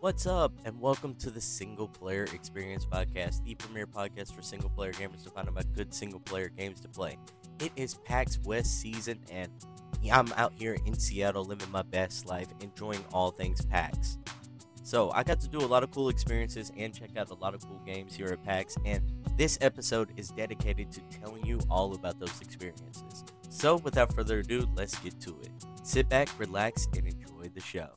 What's up, and welcome to the Single Player Experience Podcast, the premier podcast for single player gamers to find out about good single player games to play. It is PAX West season, and I'm out here in Seattle living my best life, enjoying all things PAX. So, I got to do a lot of cool experiences and check out a lot of cool games here at PAX, and this episode is dedicated to telling you all about those experiences. So, without further ado, let's get to it. Sit back, relax, and enjoy the show.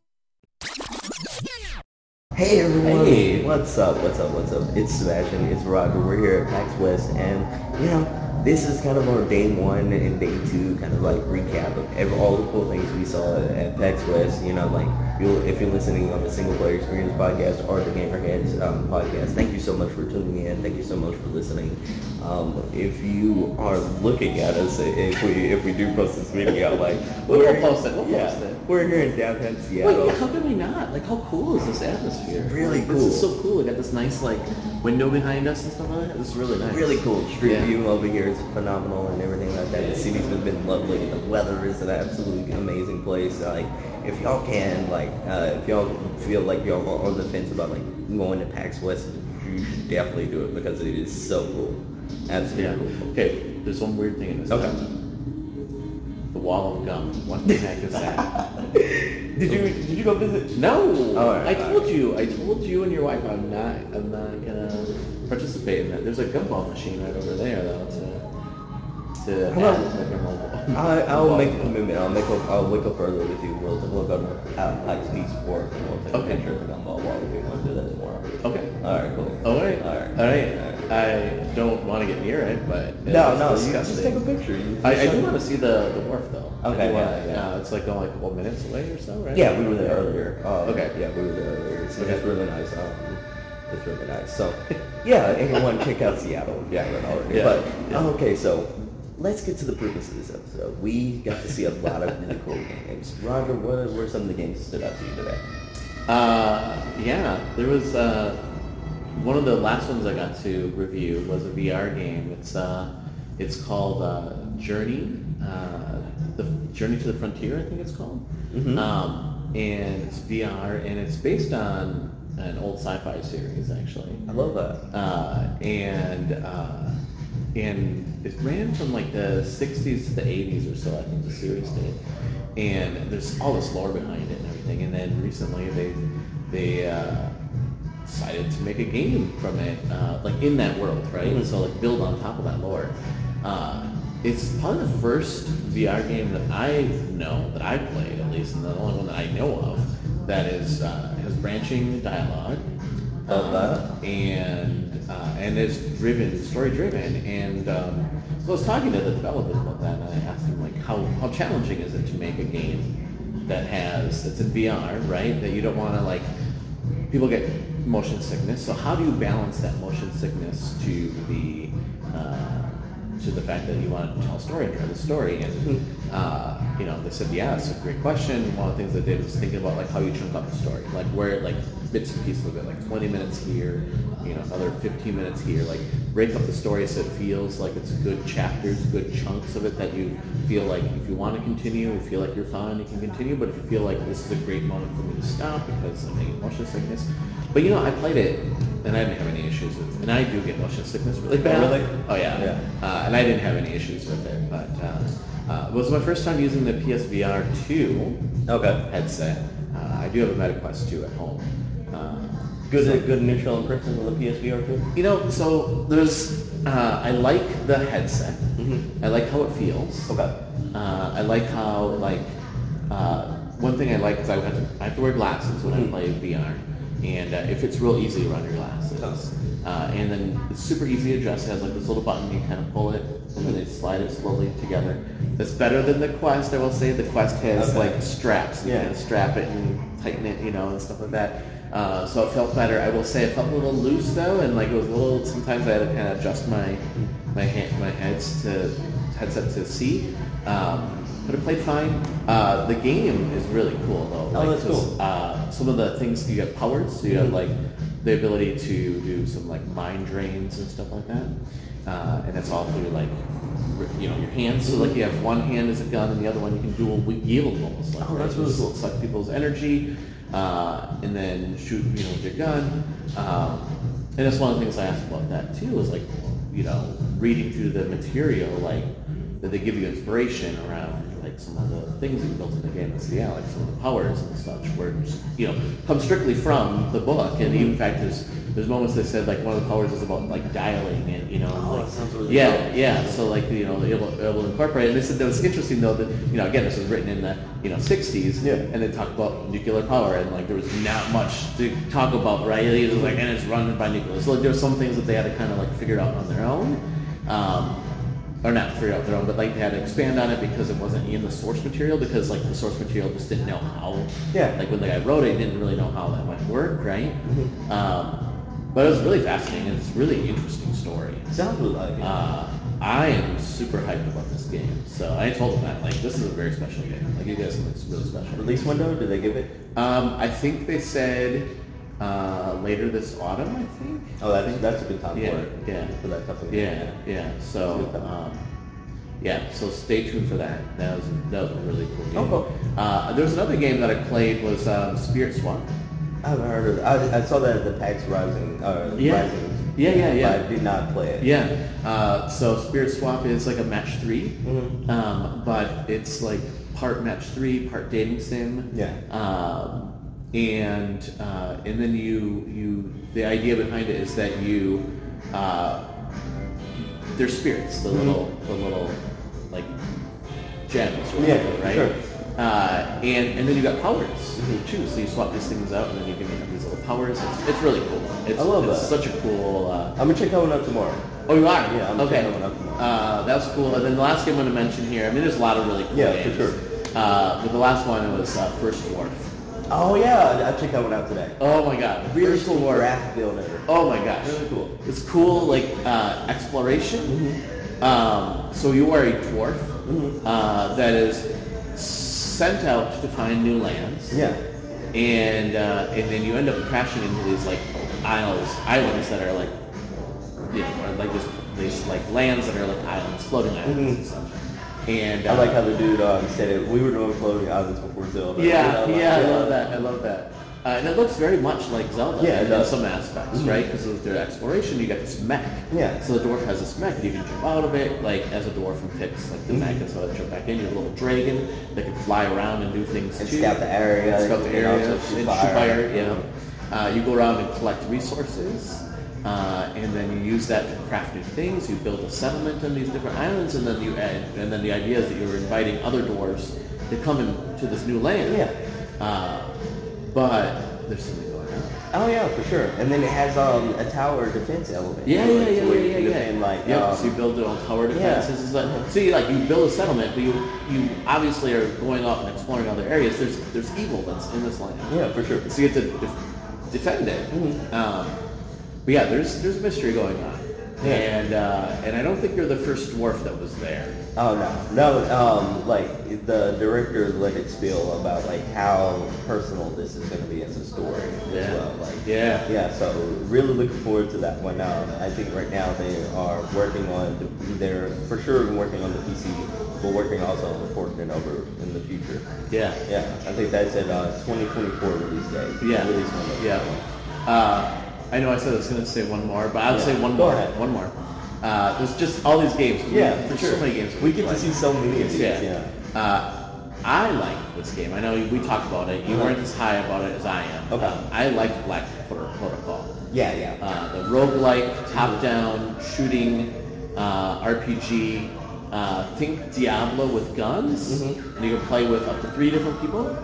Hey everyone! Hey. What's up? What's up? What's up? It's Sebastian. It's Roger. We're here at PAX West, and you know, this is kind of our day one and day two kind of like recap of every, all the cool things we saw at PAX West. You know, like you'll, if you're listening on the Single Player Experience podcast or the Gamerheads um, podcast, thank you so much for tuning in. Thank you so much for listening. Um, if you are looking at us, if we if we do post this video, like We'll we're- post it, we'll yeah, post it. We're here in downtown Seattle. Wait, how can we not? Like, how cool is this atmosphere? Really Like, cool. This is so cool. We got this nice like window behind us and stuff like that. This is really nice. Really cool. Street Yeah. view over here is phenomenal and everything like that. The city's been lovely. The weather is an absolutely amazing place. Like, if y'all can, like, uh, if y'all feel like y'all are on the fence about like going to PAX West, you should definitely do it because it is so cool. Absolutely Yeah. cool. Okay. There's one weird thing in this. Okay. town. The wall of gum. What the heck is that? Did you did you go visit? No. All right, I told right. you. I told you and your wife. I'm not. I'm not gonna participate in that. There's a gumball machine right over there though. To to Well, add like a mobile. I, I'll make a commitment. I'll make a, I'll wake up early with you. We'll, we'll go to uh, PAX East Sport and we'll take Okay. a picture of the gumball while we want to do that tomorrow. Okay. All right, cool. All right. All right. All right. I don't want to get near it, but No, it's no, you just take a picture. You I, I do want to see the, the wharf though. I Okay, do wanna- yeah, yeah. Uh, it's like only a couple minutes away or so, right? Yeah, we were there earlier. Uh, Okay. Yeah, we were there earlier. It's, Okay. it's really nice. Um, it's really nice. So, yeah, anyone check out Seattle if you haven't already. Yeah, But yeah. okay, so let's get to the purpose of this episode. We got to see a lot of really cool games. Roger, what were some of the games that stood out to you today? Uh, yeah, there was uh, one of the last ones I got to review was a VR game. It's uh, it's called uh, Journey, uh, the Journey to the Frontier, I think it's called. Mhm. Um, and it's VR, and it's based on an old sci-fi series actually. I love that. uh, and uh, and it ran from like the 60s to the 80s or so. I think the series did, and there's all this lore behind it and everything. And then recently they they uh, decided to make a game from it, uh, like in that world, right? Mhm. So like build on top of that lore. Uh, it's probably the first VR game that I know that I've played, at least, and the only one that I know of that is uh, has branching dialogue Love um, and uh, and is driven, story driven. And um, so I was talking to the developers about that, and I asked them like, how how challenging is it to make a game that has that's in VR, right? That you don't want to like people get motion sickness. So how do you balance that motion sickness to the uh, to the fact that you want to tell a story and tell the story? And uh, you know, they said, yeah, it's a great question. One of the things they did was thinking about like how you chunk up the story, like where like bits and pieces of it, like 20 minutes here, you know, another 15 minutes here, like break up the story so it feels like it's good chapters, good chunks of it that you feel like if you want to continue, you feel like you're fine, you can continue. But if you feel like this is a great moment for me to stop because I'm getting motion sickness, but you know, I played it and I didn't have any issues with it. And I do get motion sickness really bad. really? Oh yeah. Yeah. Uh, and I didn't have any issues with it. But uh, uh, it was my first time using the PSVR 2 Okay. headset. Uh, I do have a MetaQuest 2 at home. Uh, Good, good initial impressions of the PSVR 2? you know, so there's, uh, I like the headset. Mm-hmm. I like how it feels. Okay. Uh, I like how like uh, one thing I like is I have to I have to wear glasses when I Mhm. play VR, and uh, if it's real easy around your glasses, uh, and then it's super easy to adjust. It has like this little button you kind of pull it, and then they slide it slowly together. That's better than the Quest. I will say the Quest has Okay. like straps. You Yeah. can strap it and tighten it, you know, and stuff like that. Uh, so it felt better. I will say it felt a little loose though, and like it was a little. Sometimes I had to kind of adjust my my hand, my heads to headset to see. Um, but it played fine. Uh, the game is really cool though. Oh, that's cool. Uh, some of the things you have powers, so you have Mhm. like the ability to do some like mind drains and stuff like that. Uh, and it's all through like you know, your hands. So like you have one hand as a gun, and the other one you can dual wield almost. Like, Oh, that's right? really cool. Suck people's energy, uh, and then shoot, you know, with your gun. Um, and that's one of the things I asked about that too. Is like, you know, reading through the material, like that they give you inspiration around like some of the things that you built in the game. It's yeah, like some of the powers and such, were just, you know, come strictly from the book. And even in fact, there's there's moments they said like one of the powers is about like dialing and you know, Oh, like, that sounds really yeah, cool. yeah. So like you know, able able to incorporate. And they said that was interesting though that you know again this was written in the you know 60s. Yeah. And they talked about nuclear power and like there was not much to talk about, right? It was like and it's run by nuclear. So like, there were some things that they had to kind of like figure out on their own. Um, or not figure out their own, but like they had to expand on it because it wasn't in the source material because like the source material just didn't know how. Yeah. Like when the guy wrote it, he didn't really know how that might work, right? Um, but it was really fascinating and it's a really interesting story. Sounds like it. Uh, I am super hyped about this game. So I told them that like this is a very special game. Like you guys it's really special. Release window? Did they give it? Um, I think they said uh, later this autumn. I think. Oh, I think that's a good time Yeah, for it. yeah. For that type of game. Yeah, yeah. So, um, yeah. So stay tuned for that. That was that was a really cool game. Oh, cool. Uh, there was another game that I played was um, Spirit Swap. I haven't heard of it. I, I saw that at the PAX Rising. Uh, Yeah. Rising. Yeah, yeah, yeah. But I did not play it. Yeah. Uh, so Spirit Swap is like a match 3 Mhm. um, but it's like part match three, part dating sim. Yeah. Um, and uh, and then you you the idea behind it is that you uh, they're spirits, the little the little like gems, or Yeah, right? sure. Uh, and and then you got powers too. So you swap these things out, and then you can have these little powers. It's, it's really cool. It's, I love it's that. Such a cool. Uh, I'm gonna check that one out tomorrow. Oh, you are? Yeah, I'm okay. one out tomorrow. Uh, that's cool. And then the last game I'm to mention here, I mean, there's a lot of really cool Yeah, games. for sure. Uh, but the last one was uh, First Dwarf. Oh yeah, I, checked that one out today. Oh my god. Really First cool graph builder. Oh my gosh. Really cool. It's cool, like uh, exploration. Mm-hmm. Um, so you are a dwarf Mhm. uh, that is sent out to find new lands. Yeah. and uh, and then you end up crashing into these like isles, islands that are like, you know, like this, these like lands that are like islands, floating islands and such. And Mm-hmm. I uh, like how the dude um, said it. We were doing floating islands before Zelda. yeah, You know, like, yeah, I love that. I love that. Uh, and it looks very much like Zelda Yeah, it in some aspects, Mhm. right? Because of their exploration, you got this mech. Yeah. So the dwarf has this mech, and you can jump out of it, like as a dwarf and fix like the Mhm. mech, and so I jump back in. You have a little dragon that can fly around and do things And too. scout the area. Scout the and area, and shoot shoot fire. fire. Yeah. Uh, you go around and collect resources, uh, and then you use that to craft new things. You build a settlement on these different islands, and then you add, and then the idea is that you're inviting other dwarves to come into this new land. Yeah. Uh, but there's something going on. Oh yeah, for sure. And then it has um, a tower defense element. Yeah, yeah, yeah, yeah, yeah, yeah. defend, like, yep. um, so you build own tower yeah. defenses. It's like, see, like you build a settlement, but you you obviously are going out and exploring other areas. There's there's evil that's in this land. yeah, for sure. So you have to def- defend it. Mhm. Um, but yeah, there's there's a mystery going on, Yeah. and uh, and I don't think you're the first dwarf that was there. Oh no, no. Um, like the director let it spill about like how personal this is going to be as a story Yeah. as well. Like Yeah. yeah. So really looking forward to that one. Um, I think right now they are working on. The, they're for sure working on the PC, but working also on porting it over in the future. Yeah. Yeah, I think that's at uh, 2024 release date. Yeah. Release window. Yeah. Uh, I know I said I was going to say one more, but I'll Yeah. say one Go more. ahead. One more. Uh, there's just all these games. Yeah, for there's sure. so many games. We get to see so many of these. Yeah. Yeah. Uh, I like this game. I know we talked about it. You Uh-huh. weren't as high about it as I am. Okay. Um, I like Black Protocol. Yeah, yeah. Uh, the roguelike, top-down shooting uh, RPG. Uh, think Diablo with guns, Mhm. and you can play with up to three different people.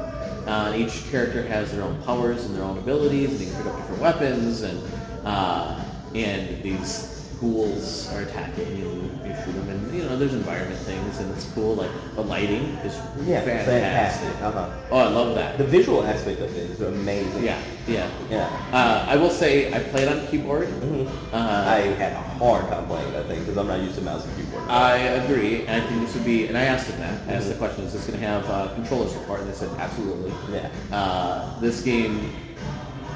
Uh, each character has their own powers and their own abilities, and you can pick up different weapons, and uh, and these ghouls are attacking you. You shoot them, and you know there's environment things, and it's cool. Like the lighting is yeah, fantastic. fantastic. Uh-huh. Oh, I love that. The visual aspect of it is amazing. Yeah, yeah. Yeah. Uh, I will say I played on keyboard. Mhm. Uh, I had a hard time playing that thing because I'm not used to mouse and keyboard. I agree, and I think this would be. And I asked them that. I asked the Mhm. question: Is this going to have uh, controller support? And they said absolutely. yeah. Uh, this game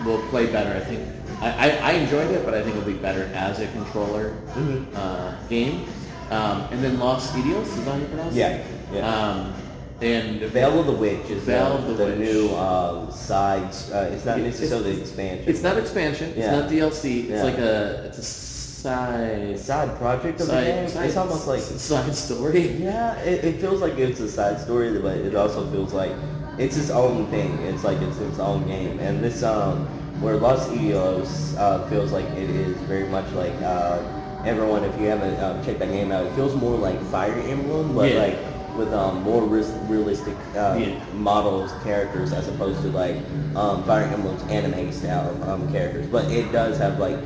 will play better. I think. I, I, enjoyed it, but I think it'll be better as a controller Mhm. uh, game. Um, and then Lost Studios, is that how you pronounce Yeah, it? yeah. Um, and Veil of the Witch is Veil the, the new um, side. Uh, it's not It's- necessarily it's- expansion. It's not expansion. It's Yeah. not DLC. It's Yeah. like a it's a side side project of the game. side it's almost like side story. Yeah, it, it feels like it's a side story, but it also feels like it's its own thing. It's like it's its own game. And this, um, where Lost Eidolons uh, feels like it is very much like uh, everyone. If you haven't um, checked that game out, it feels more like Fire Emblem, but Yeah. like with um, more ris- realistic uh, Yeah. models, characters, as opposed to like um, Fire Emblem's anime style um, characters. But it does have like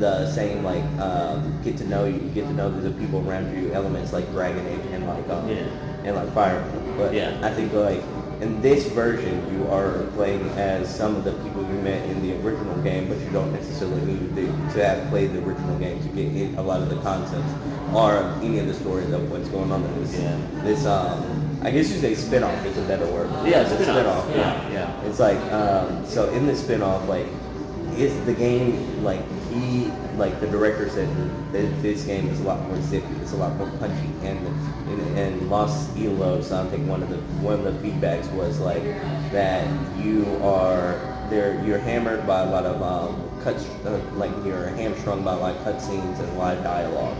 the same like um, get to know you, get to know the people around you elements like Dragon Age and like um, Yeah. and like Fire Emblem. But Yeah. I think like in this version you are playing as some of the people met in the original game, but you don't necessarily need to, to have played the original game to get a lot of the concepts or any of the stories of what's going on in this Yeah. this um I guess you say spin-off is a better word. Yeah, It's a spin-off. spin-off. Yeah, yeah. It's like um so in the spin-off like is the game like he like the director said that this game is a lot more zippy, it's a lot more punchy, and and, and Lost Eidolons, I think one of the one of the feedbacks was like that you are there you're hammered by a lot of um, cuts uh, like you're hamstrung by like cutscenes and live dialogue.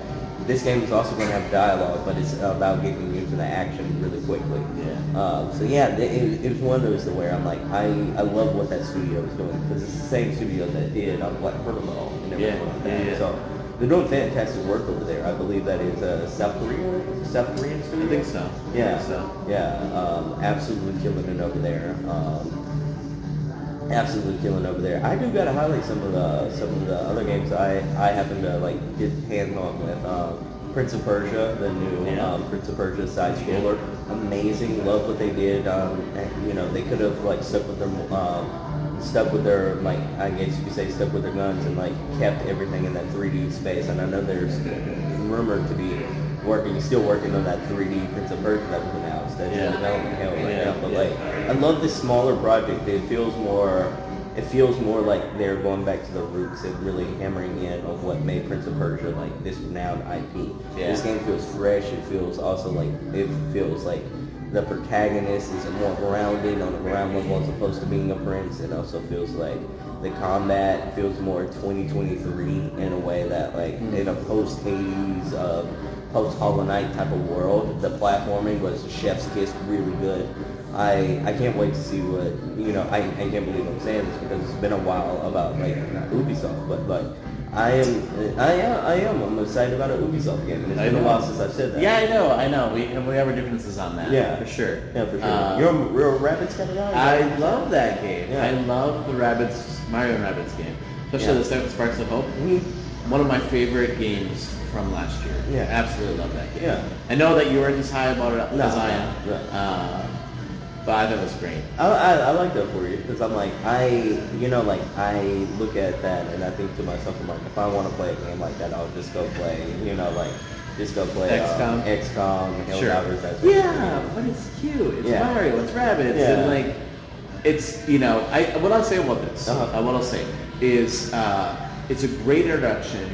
This game is also going to have dialogue, but it's about getting you to the action really quickly. Yeah. Um, so yeah, it, it, it was one of those where I'm like, I, I love what that studio is doing because it's the same studio that did um, Black Protocol and everything Yeah, like that. yeah, yeah. So they're doing fantastic work over there. I believe that is a South Korea, South Korean studio. I think so. I Yeah, think so. yeah, um, absolutely killing it over there. Um, absolutely killing over there. I do gotta highlight some of the some of the other games I I happen to like get hands on with. Um, Prince of Persia, the new Yeah. um, Prince of Persia side scroller, amazing. Love what they did. Um, and, you know, they could have like stuck with their um, stuck with their like I guess you could say stuck with their guns and like kept everything in that 3D space. And I know there's rumored to be working, still working on that 3D Prince of Persia that was announced. That's Yeah. in development hell right Yeah, now. But yeah. like, I love this smaller project. It feels more. It feels more like they're going back to the roots and really hammering in on what made Prince of Persia like this renowned IP. Yeah. This game feels fresh. It feels also like it feels like the protagonist is more grounded on the ground level as opposed to being a prince. It also feels like the combat feels more 2023 in a way that like in a post Hades, uh, post Hollow Knight type of world, the platforming was chef's kiss, really good. I I can't wait to see what you know. I, I can't believe I'm saying this because it's been a while about like not Ubisoft, but like I am I am I am I'm excited about a Ubisoft game. And it's I been a while since I've said that. Yeah, I know, I know. We and we have our differences on that. Yeah. for sure. yeah, for sure. Uh, You're a real Rabbids kind of guy. I love that game. Yeah. I love the Rabbids Mario and Rabbids game, especially Yeah. the Seven Sparks of Hope. Mhm. One of my favorite games from last year. Yeah. absolutely love that game. Yeah. I know that you weren't as high about it No, as I am, no. uh, but I thought it was great. I, I, I like that for you because I'm like I you know like I look at that and I think to myself I'm like if I want to play a game like that I'll just go play you know like just go play XCOM. Um, XCOM, Hell Sure. Divers, Yeah, but it's cute. It's Yeah. Mario. It's Rabbids. Yeah. And like, it's you know, I what I'll say about this. Uh-huh. Uh, what I'll say is, uh, it's a great introduction.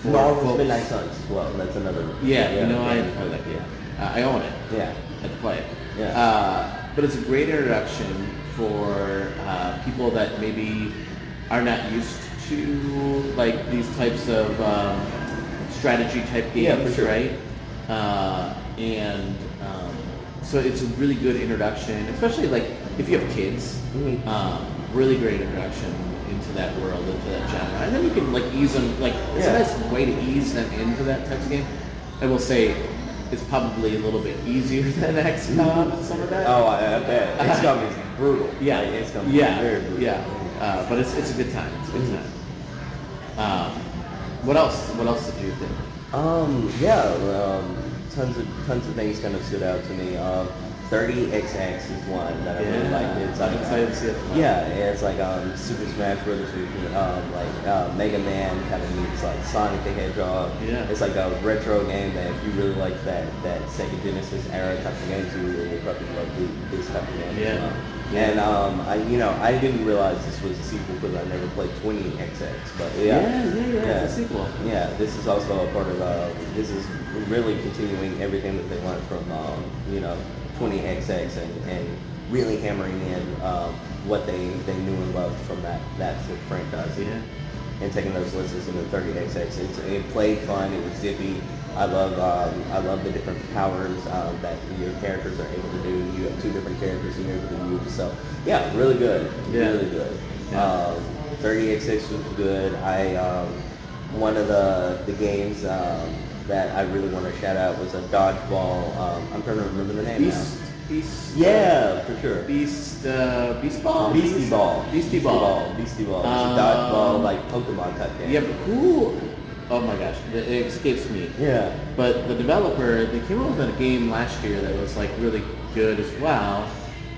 for Marvel's folks- Midnight Suns well. That's another. Yeah, you know, I yeah. that game. Uh, I own it. Yeah. I play it. Yeah. Uh, but it's a great introduction for uh, people that maybe are not used to like these types of um, strategy type games, Yeah, for sure. right? Uh, and um, so it's a really good introduction, especially like if you have kids. Mhm. Um, really great introduction into that world, into that genre, and then you can like ease them. Like it's Yeah. a nice way to ease them into that type of game. I will say it's probably a little bit easier than XCOM. Some of that. Oh, I, I bet. XCOM is brutal. Yeah, Like, XCOM is yeah, very brutal. yeah. Uh, but it's, it's a good time. It's a good time. Um, what else? What else did you think? Um, yeah, um, tons of tons of things kind of stood out to me. Um, 30XX is one that I really Yeah. liked. It's like excited to see it. Yeah, it's like um, Super Smash Brothers, um, like uh, Mega Man kind of meets like Sonic the Hedgehog. Yeah. It's like a retro game that if you really like that that Sega Genesis era type of games, you will probably love thi- this type of game. as Yeah. well. Yeah. And um, I, you know, I didn't realize this was a sequel because I never played 20XX. But yeah, Yeah, yeah, yeah, it's a sequel. Yeah, this is also a part of. Uh, this is really continuing everything that they learned from, um, you know, 20XX and, and really hammering in um, what they, they knew and loved from that that franchise. Yeah. And taking those lessons into 30XX. It's, it played fun. It was zippy. I love um, I love the different powers um, that your characters are able to do. You have two different characters you're able to use. So yeah, really good. Yeah. Really good. Yeah. Um, 30XX was good. I um, one of the the games um, that I really want to shout out was a dodgeball. Um, I'm trying to remember the name Beast, Beast. now. Yeah, for sure. Beast, uh, Beast Ball. Beastie Beast- Ball. Beastieball. Beastie Ball. It's Um, a dodgeball like Pokemon type game. Yeah, but who? Oh my gosh, it, it escapes me. Yeah. But the developer, they came up with a game last year that was like really good as well,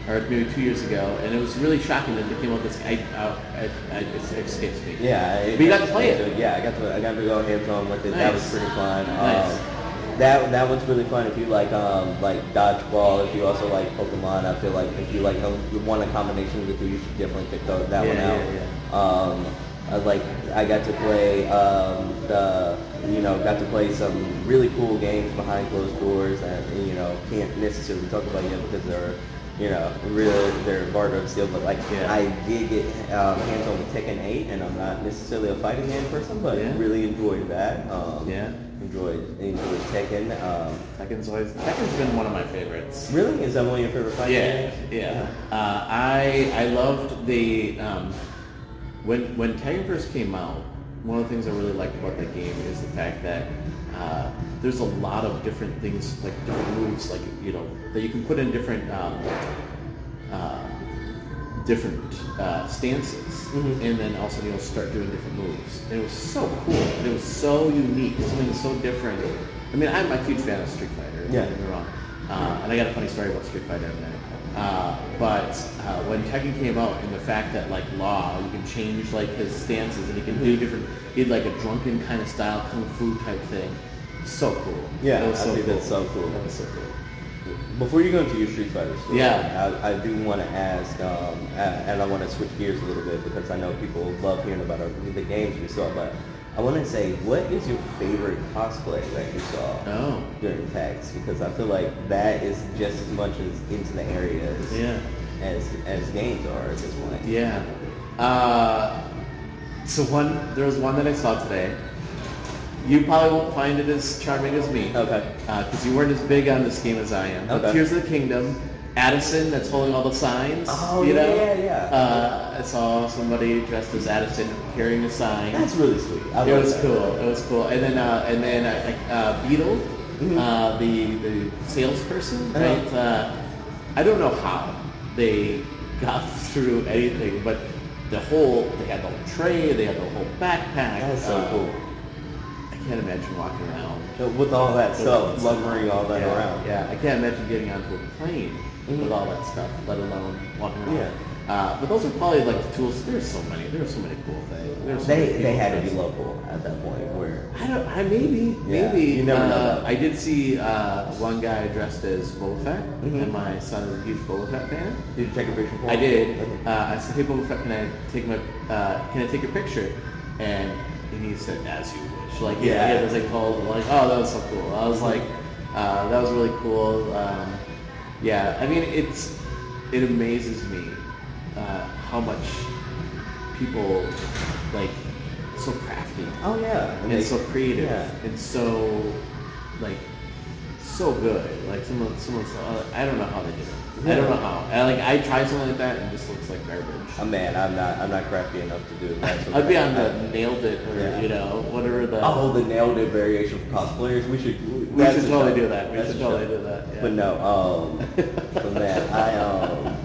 or maybe two years ago, and it was really shocking that they came up with this. I, uh, I, I, it escapes me. Yeah, But you got to play it. Yeah, I got to I got to go hands on with it. That was pretty fun. Nice. Um, that that one's really fun if you like um like dodgeball. If you also like Pokemon, I feel like if you like um, want a combination of the two, you should definitely pick that one out. yeah, Um, I like I got to play um the you know got to play some really cool games behind closed doors and you know can't necessarily talk about yet because they're you know really they're barred still. But like Yeah. I did get um, hands on with Tekken 8, and I'm not necessarily a fighting game person, but Yeah. really enjoyed that. Um, Yeah. Enjoyed enjoyed Tekken. Um, Tekken's always Tekken's been one of my favorites. really, is that one of your favorite fighting Yeah, games? yeah. Uh, I I loved the um, when when Tekken first came out. One of the things I really liked about the game is the fact that uh, there's a lot of different things, like different moves, like you know that you can put in different um, uh, different uh, stances, Mhm. and then also you know start doing different moves. And it was so cool. And it was so unique. Something so different. I mean, I'm a huge fan of Street Fighter. Yeah. Don't get me wrong. Uh, and I got a funny story about Street Fighter minute. Uh, but uh, when Tekken came out, and the fact that like Law, you can change like his stances, and he can do different, he had like a drunken kind of style kung fu type thing. So cool. Yeah, That was I think that's so cool. That was so cool. Before you go into your Street Fighter story, Yeah. I, I do want to ask, um, and I want to switch gears a little bit because I know people love hearing about our, the games we saw, but I want to say, what is your favorite cosplay that you saw Oh. during PAX? Because I feel like that is just as much as into the area as, Yeah. as, as games are at this point. Yeah. Uh, so one, there was one that I saw today. You probably won't find it as charming as me. Okay. Because you weren't as big on this game as I am. But Okay. Tears of the Kingdom, Addison that's holding all the signs. Oh, you know? yeah, yeah. Uh, I saw somebody dressed as Addison carrying a sign. That's really sweet. I it was that. cool. It was cool. And then uh, and then uh, uh, Beedle, Mhm. uh, the the salesperson, Uh-huh. right? Uh, I don't know how they got through anything, but the whole they had the whole tray, they had the whole backpack. That's so cool. I can't imagine walking around With all that stuff, lumbering all that yeah, around. Yeah, I can't imagine getting onto a plane Mhm. with all that stuff, let alone walking around. Yeah. Uh, but those are probably like the tools. There's so many. There's so many cool things. So They, they had to be local at that point where I don't. I maybe. Yeah, maybe. you never know Uh, that. I did see uh, one guy dressed as Boba Fett, Mhm. and my son is a huge Boba Fett fan. Did you take a picture for I did. Okay. Uh, I said, "Hey, Boba Fett, can I take my? Uh, can I take your picture?" And, and he said, "As you wish." Like yeah, Yeah. yeah. It was like whole like, oh, that was so cool. I was like, uh, that was really cool. Um, yeah, I mean, it's it amazes me uh, how much people like so crafty Oh yeah, and it's so creative Yeah. and so like so good. Like someone, someone's, uh, I don't know how they did it. I don't know how. I, like I tried something like that and it just looks like garbage. Oh man, I'm not I'm not crafty enough to do it that. I'd be on the nailed it or Yeah. you know whatever the. Oh, the nailed it variation for cosplayers. We should. We that's should totally show. do that. We That's should totally show. do that, yeah. But no, um, but man, I um,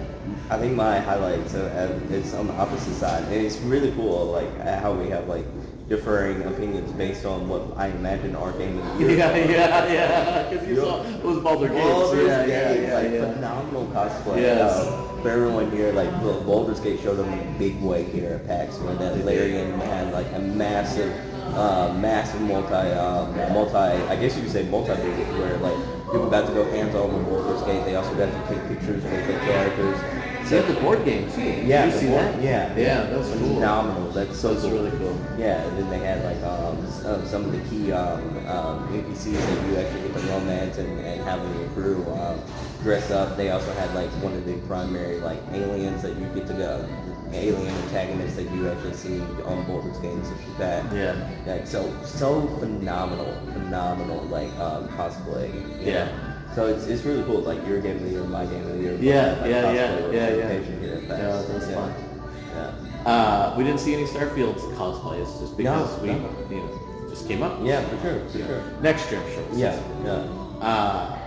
I think my highlight, uh, it's on the opposite side, and it's really cool, like how we have like differing opinions based on what I imagine our game the. Yeah, yeah, yeah. Because you Yo. saw it was Baldur Gates. Baldur's yeah, Gate, yeah, like yeah, yeah. phenomenal cosplay. Yes. Uh, for everyone here, like Bal- Baldur's Gate showed them in a big way here at PAX when that Larian had like a massive, uh, massive multi, um, multi, I guess you could say multi where like people got to go hands on with Baldur's Gate. They also got to take pictures with the characters. They had the board game too. Yeah, you see board- that? yeah, yeah, that was cool. phenomenal. That's so That's cool. really cool. Yeah, and then they had like um, um, some of the key um, um, NPCs that you actually get to romance and, and have in your crew um, dress up. They also had like one of the primary like aliens that you get to go, alien antagonists that you actually see on Baldur's Gate and as that. Yeah. Like so, so phenomenal, phenomenal like um, cosplay. Yeah. know? So it's, it's really cool. Like your game of the year, my game of the year. Yeah, like, yeah, yeah, yeah, yeah. representation here at PAX. Yeah, that was yeah. fun. Yeah. Uh, we didn't see any Starfield cosplays just because No, we, no. you know, just came up. Yeah, for sure, for sure. Next year, sure. Yeah, yeah. Uh,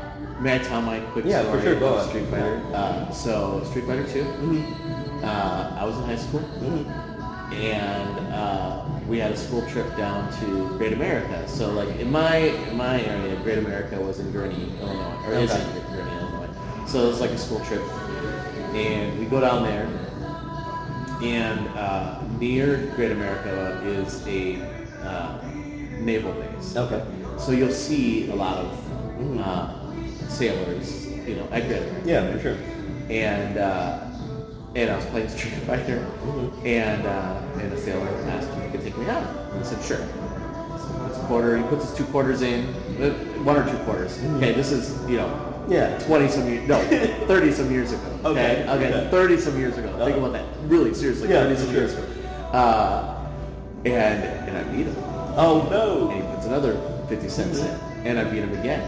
may I tell my quick Yeah, for sure, go about. Street Fighter? Uh, so Street Fighter 2. Mm-hmm. Uh, I was in high school, Mm-hmm. And uh, we had a school trip down to Great America. So like in my in my area, Great America was in Gurnee, Illinois, or is in Gurnee, Illinois. So it was like a school trip, and we go down there, and uh, near Great America is a uh, naval base. Okay. So you'll see a lot of Mhm. uh, sailors, you know, at Great America Yeah, for sure. and uh, and I was playing Street Fighter, and uh, and a sailor asked if he could take me out. And I said sure. So it's a quarter. He puts his two quarters in, uh, one or two quarters. Mhm. Okay, this is you know Yeah. twenty some years, no, thirty some years ago. Okay, okay, okay. thirty some years ago. Think about that. Really, seriously, Yeah, thirty some sure. years ago. Uh, and and I beat him. Oh no. And he puts another 50 cents in, and I beat him again.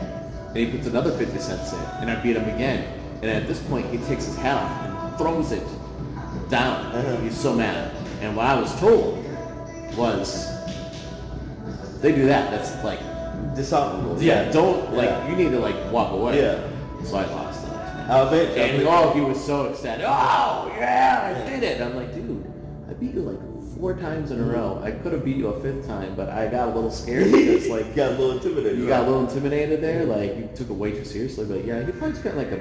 And he puts another 50 cents in, and I beat him again. And at this point, he takes his hat off throws it down. He's so mad. And what I was told was, they do that. That's like, Dishonorable. yeah, don't like. Yeah. You need to like walk away. Yeah. So I lost the match. Bet. And I'll oh, he was so ecstatic. Oh, yeah, I did it. I'm like, dude, I beat you like four times in a row. I could have beat you a fifth time, but I got a little scared because like got a little intimidated. you got a little intimidated there. Like you took it way too seriously. But yeah, you probably spent like a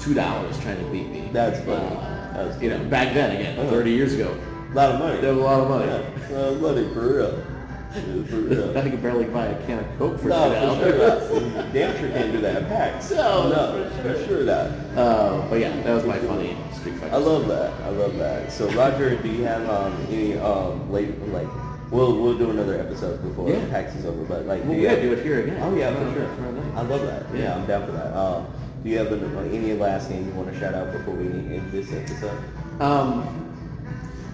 two dollars trying to beat me. That's funny. Uh, That's you know, back then again, Uh-huh. 30 years ago, A lot of money. there was a lot of money. Yeah. A lot of money for real. I could barely buy a can of Coke for no, two for sure not. Damn sure can't do that at PAX. No, no, for for sure not. Uh, but yeah, that was my funny Street Fighter. I love that. I love that. So Roger, do you have um, any um, late like? We'll we'll do another episode before Yeah. PAX is over. But like, Well, do we gotta do it here again. Oh yeah, for sure. I love that. Yeah, Yeah. I'm down for that. Um, do you have an, any last name you want to shout out before we end this episode? Um,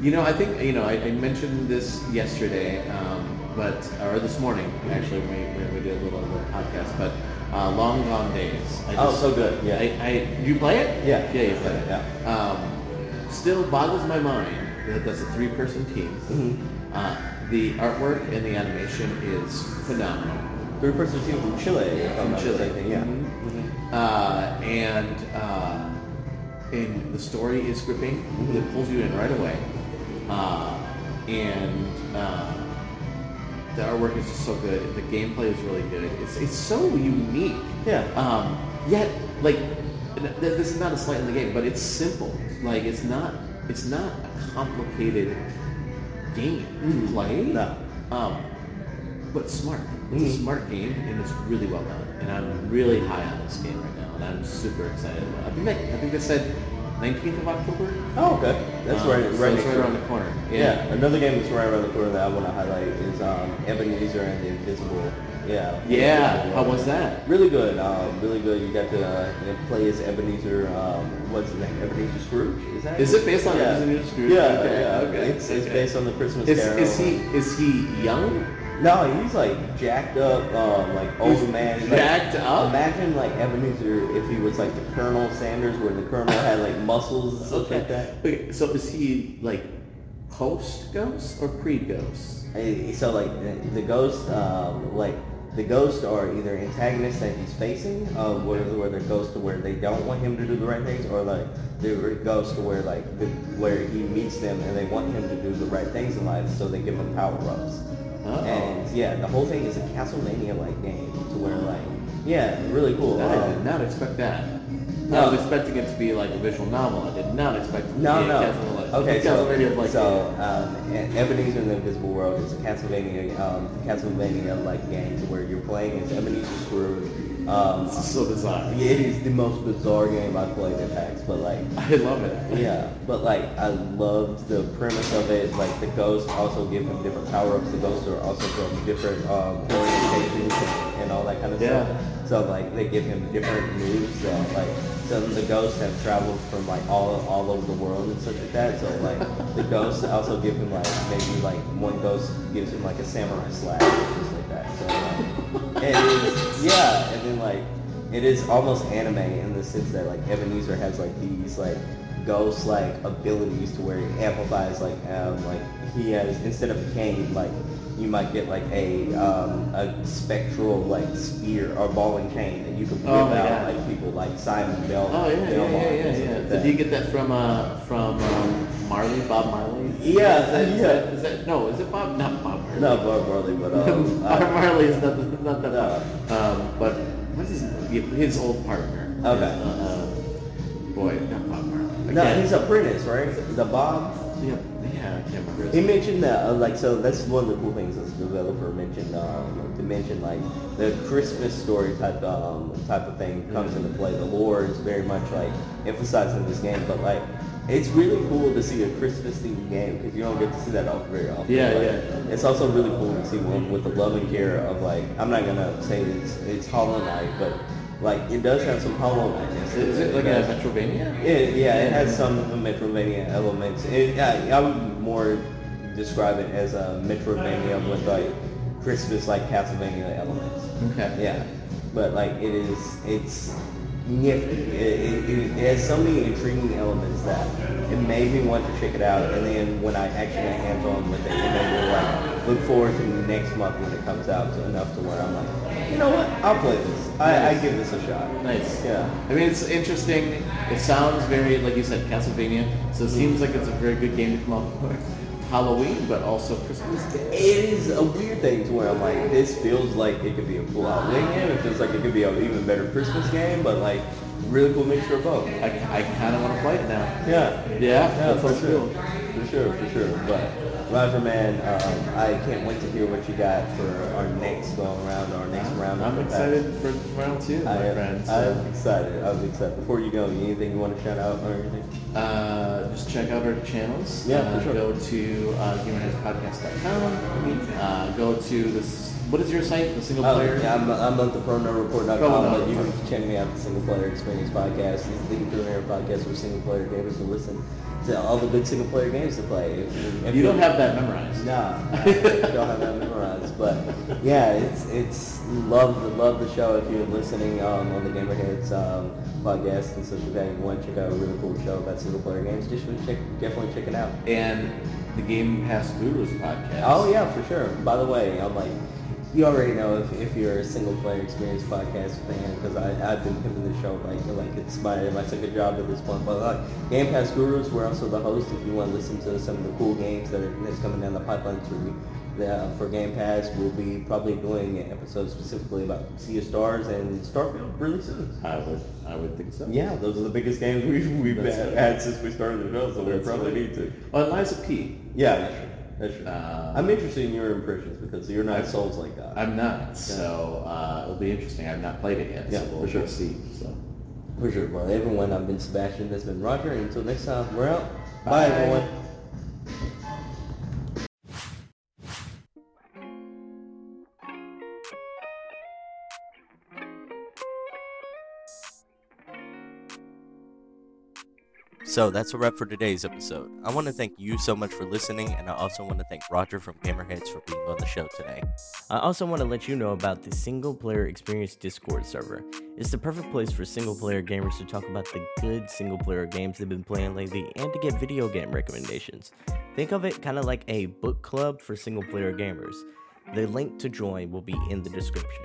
you know, I think you know I, I mentioned this yesterday, um, but or this morning actually when we, we did a little, little podcast. But uh, Long Gone Days. I Oh, so good, yeah. I, I you play it? Yeah. Yeah, you play it. Yeah. Um, still boggles my mind that that's a three-person team. Mm-hmm. Uh, the artwork and the animation is phenomenal. Three person team from Chile. From Chile. Yeah. Mhm. Uh, and uh, and the story is gripping. It pulls you in right away. Uh, and uh, the artwork is just so good. The gameplay is really good. It's it's so unique. Yeah. Um, yet, like, th- th- this is not a slight in the game, but it's simple. Like, it's not it's not a complicated game to Mhm. play. No. Um, but smart. It's Mhm. a smart game, and it's really well done. And I'm really high on this game right now, and I'm super excited about it. I think they, I think they said 19th of October. Oh, okay. That's Um, right. so right, it's right around the corner. Yeah. Another game that's right around the corner that I want to highlight is um, Ebenezer and the Invisible. Yeah. Yeah. How was that? Really good. Um, really good. You got to uh, play as Ebenezer. Um, what's his name? Ebenezer Scrooge. Is that? Is it based on yeah. Ebenezer Scrooge? Yeah. Okay, Yeah. okay, It's, it's okay. based on the Christmas Is, Carol. is he is he young? No, he's like jacked up, um, like old He's man. Like- jacked up? Imagine like Ebenezer if he was like the Colonel Sanders, where the Colonel had like muscles and stuff like that. Okay, so is he like post ghost or pre ghost? So like the- the ghost, um, like the ghosts are either antagonists that he's facing, uh, where, where they're ghosts to where they don't want him to do the right things, or like they're ghosts to where like the, where he meets them and they want him to do the right things in life, so they give him power ups. Oh. And yeah, the whole thing is a Castlevania-like game to where like yeah, really cool. I Um, did not expect that. No. I was expecting it to be like a visual novel. I did not expect it to No, be no. a Castlevania. Okay, so, Castlevania like so um, Ebenezer in the Invisible World is a Castlevania, um, Castlevania-like game to where you're playing as Ebenezer Scrooge. Um, so bizarre. it is the most bizarre game I've played in PAX, but like, I love it. yeah, but like, I loved the premise of it. Like, the ghosts also give him different power-ups. The ghosts are also from different um, orientations and, and all that kind of Yeah. stuff. So like, they give him different moves that like, some of the ghosts have traveled from like all all over the world and such like that. So like, the ghosts also give him like maybe like one ghost gives him like a samurai slash and yeah, and then like it is almost anime in the sense that like Ebenezer has like these like ghost like abilities to where he amplifies like um like he has instead of a cane like you might get like a um a spectral like spear or ball and chain that you can whip Oh out God. like people like Simon Bell. Oh yeah, yeah, yeah, yeah, yeah. like Did you get that from uh from um, Marley, Bob Marley? Yeah, Is that, is yeah. that, is that no? Is it Bob? Not Bob Marley. No, Bob Marley, but um, Bob uh, Marley is not not the No. um, but what is his, his old partner? Okay. Uh, uh, boy, not Bob Marley. no, Again. he's a Prince, right? The Bob. yeah, yeah, I can't remember. his He mentioned that, uh, like, so that's one of the cool things this developer mentioned, um, to mention, like, the Christmas story type, um, type of thing comes into play. The lore is very much, like, emphasized in this game, but, like, it's really cool to see a Christmas-themed game, because you don't get to see that very often. Yeah, Like, yeah. It's also really cool to see one with the love and care of, like, I'm not gonna say it's, it's Hollow Knight, but, like, it does have some Hollow Knight. Is it like a Metrovania? It, yeah, it has some Metrovania elements. It, I, I would more describe it as a Metrovania with like Christmas like Castlevania elements. Okay. Yeah, but like it is, it's nifty. It, it, it, has so many intriguing elements that it made me want to check it out. And then when I actually got hands on with it, it made me like look forward to next month when it comes out to enough to where I'm like, you know what, I'll play this. I, I give this a shot. Nice. Yeah. I mean, it's interesting. It sounds very, like you said, Castlevania. So it mm-hmm. seems like it's a very good game to come up for Halloween, but also Christmas. It is a weird thing to where I'm like, this feels like it could be a cool Halloween game. It feels like it could be an even better Christmas game, but like really cool mixture of both. I, I kind of want to play it now. Yeah, Yeah, yeah, that for sounds sure, cool. For sure, for sure. But Roger, man, um, I can't wait to hear what you got for our next go around, our next round. I'm excited for round two, I my am, friends. I'm excited. I'm excited. Before you go, anything you want to shout out or anything? Uh, just check out our channels. Yeah, uh, for sure. Go to uh, GamerHeadsPodcast.com. Uh, go to this. What is your site? The single Oh, player. yeah, I'm, I'm at the ProNerdReport.com, Pro Nerd but you can check me out the Single Player Experience Podcast. It's the premier podcast for single player gamers to listen to all the good single player games to play. If, if You don't have that memorized. Nah, I don't have that memorized, but yeah, it's it's love the love the show. If you're listening um, on the Gamerheads um, podcast and such like that, you want to check out a really cool show about single player games, just check, definitely check it out. And the Game Pass Gurus podcast. Oh yeah, for sure. By the way, I'm like, you already know if, if you're a single player experience podcast fan because I I've been pimping the show like like it's my my second job at this point. But like Game Pass Gurus, we're also the host. If you want to listen to some of the cool games that are that's coming down the pipeline for uh, for Game Pass, we'll be probably doing an episode specifically about Sea of Stars and Starfield really soon. I would, I would think so. Yeah, those are the biggest games we've, we've had, had since we started the show, so we probably right. need to. Oh, and Lies of P. Yeah, true. That's true. Uh, I'm interested in your impressions because you're not Souls like that. I'm not, so uh, it'll be interesting. I've not played it yet, Yeah, so we'll, for sure. we'll see. So. For sure, bro. Everyone, I've been Sebastian. This has been Roger. And until next time, we're out. Bye, Bye. everyone. So that's a wrap for today's episode. I want to thank you so much for listening, and I also want to thank Roger from Gamerheads for being on the show today. I also want to let you know about the Single Player Experience Discord server. It's the perfect place for single player gamers to talk about the good single player games they've been playing lately and to get video game recommendations. Think of it kind of like a book club for single player gamers. The link to join will be in the description.